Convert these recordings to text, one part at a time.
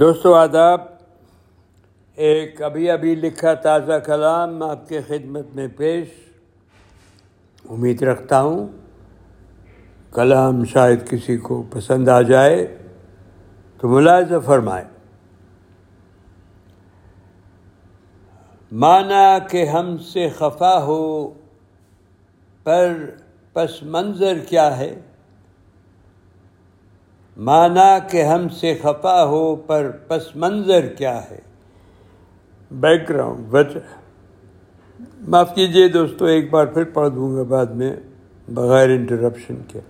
دوستو آداب، ایک ابھی ابھی لکھا تازہ کلام آپ کے خدمت میں پیش امید رکھتا ہوں۔ کلام شاید کسی کو پسند آ جائے تو ملاحظہ فرمائے مانا کہ ہم سے خفا ہو پر پس منظر کیا ہے؟ مانا کہ ہم سے خفا ہو پر پس منظر کیا ہے؟ بیک گراؤنڈ وجہ۔ معاف کیجیے دوستو، ایک بار پھر پڑھ دوں گا بعد میں بغیر انٹرپشن کے۔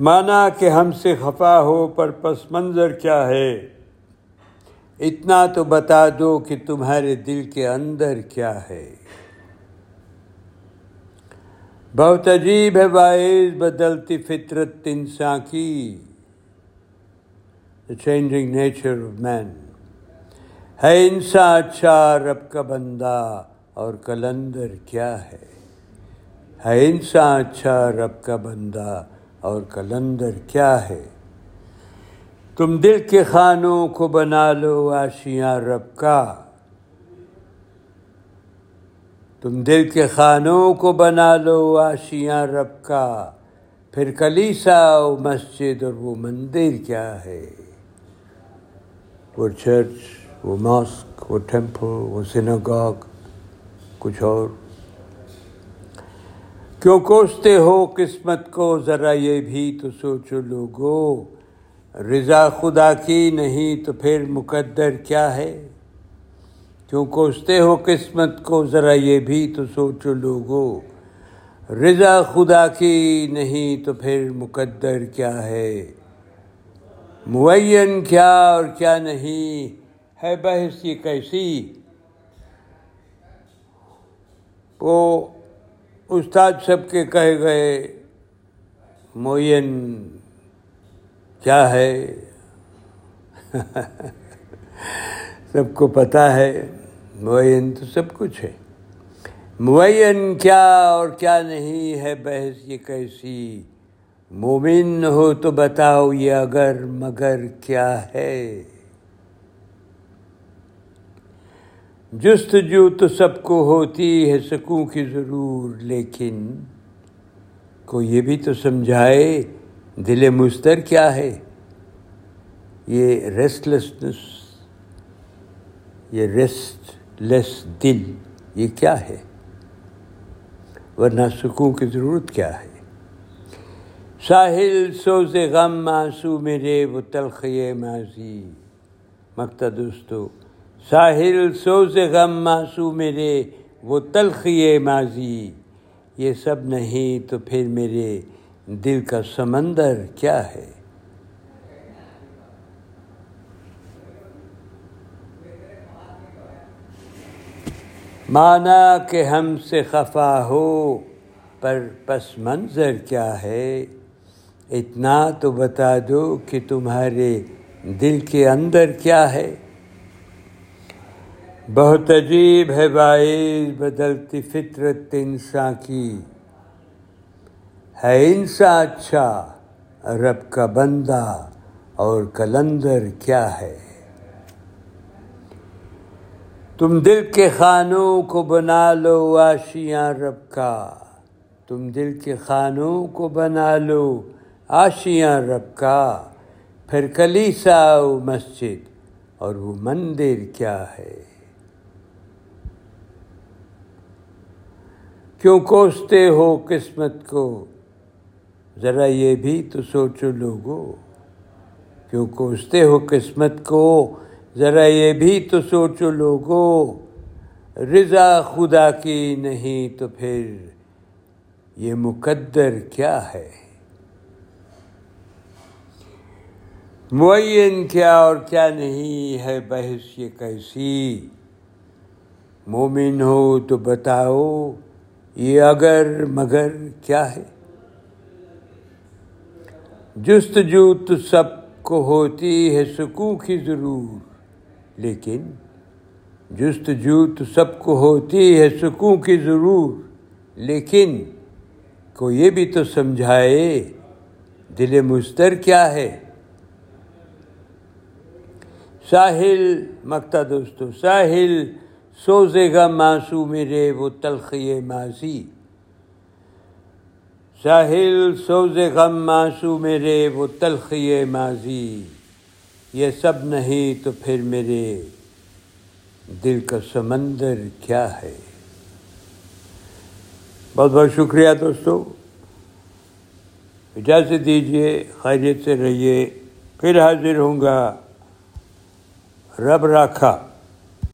مانا کہ ہم سے خفا ہو پر پس منظر کیا ہے؟ اتنا تو بتا دو کہ تمہارے دل کے اندر کیا ہے۔ بہت عجیب ہے باعث بدلتی فطرت انسان کی۔ چینجنگ نیچر آف مین ہے انسان اچھا رب کا بندہ اور کلندر کیا ہے ہے انسان اچھا رب کا بندہ اور کلندر کیا ہے تم دل کے خانوں کو بنا لو آشیاں رب کا تم دل کے خانوں کو بنا لو آشیاں رب کا پھر کلیسا و مسجد اور وہ مندر کیا ہے وہ چرچ وہ ماسک وہ ٹیمپل وہ سینگاگ کچھ اور۔ کیوں کوستے ہو قسمت کو؟ ذرا یہ بھی تو سوچو لوگو، رضا خدا کی نہیں تو پھر مقدر کیا ہے؟ کیوں کوستے ہو قسمت کو؟ ذرا یہ بھی تو سوچو لوگو، رضا خدا کی نہیں تو پھر مقدر کیا ہے؟ معین کیا اور کیا نہیں؟ ہے بحث یہ کیسی؟ وہ استاد سب کے کہے گئے معین کیا ہے؟ سب کو پتہ ہے معین تو سب کچھ ہے۔ معین کیا اور کیا نہیں؟ ہے بحث یہ کیسی؟ مومن ہو تو بتاؤ یہ اگر مگر کیا ہے؟ جست جو تو سب کو ہوتی ہے سکوں کی ضرور، لیکن کو یہ بھی تو سمجھائے دل مستر کیا ہے؟ یہ ریسٹلیسنس یہ ریسٹ لیس دل، یہ کیا ہے؟ ورنہ سکون کی ضرورت کیا ہے؟ ساحل سوز غم ماسو میرے وہ تلخ ماضی۔ مکتا دوستو ساحل سوز غم ماسو میرے وہ تلخ ماضی۔ یہ سب نہیں تو پھر میرے دل کا سمندر کیا ہے؟ مانا کہ ہم سے خفا ہو پر پس منظر کیا ہے؟ اتنا تو بتا دو کہ تمہارے دل کے اندر کیا ہے۔ بہت عجیب ہے باعث بدلتی فطرت انسان کی۔ ہے انسان اچھا رب کا بندہ اور کلندر کیا ہے۔ تم دل کے خانوں کو بنا لو آشیاں رب کا۔ تم دل کے خانوں کو بنا لو آشیاں رب کا، پھر کلیسا و مسجد، اور وہ مندر کیا ہے؟ کیوں کوستے ہو قسمت کو؟ ذرا یہ بھی تو سوچو لوگو۔ کیوں کوستے ہو قسمت کو؟ ذرا یہ بھی تو سوچو لوگو۔ رضا خدا کی نہیں تو پھر یہ مقدر کیا ہے؟ معین کیا اور کیا نہیں ہے بحث یہ کیسی؟ مومن ہو تو بتاؤ، یہ اگر مگر کیا ہے؟ جستجو تو سب کو ہوتی ہے سکون کی ضرور، لیکن جستجو تو سب کو ہوتی ہے سکون کی ضرور، لیکن کو یہ بھی تو سمجھائے، دل مستر کیا ہے؟ ساحل مکتا دوستو ساحل، سوزے گا ماسو میرے وہ تلخی ماضی۔ ساحل، سوزے غم ماسو میرے وہ تلخی ماضی۔ یہ سب نہیں تو پھر میرے دل کا سمندر کیا ہے؟ بہت بہت شکریہ دوستو۔ اجازت دیجیے خیریت سے رہیے، پھر حاضر ہوں گا۔ رب راکھا۔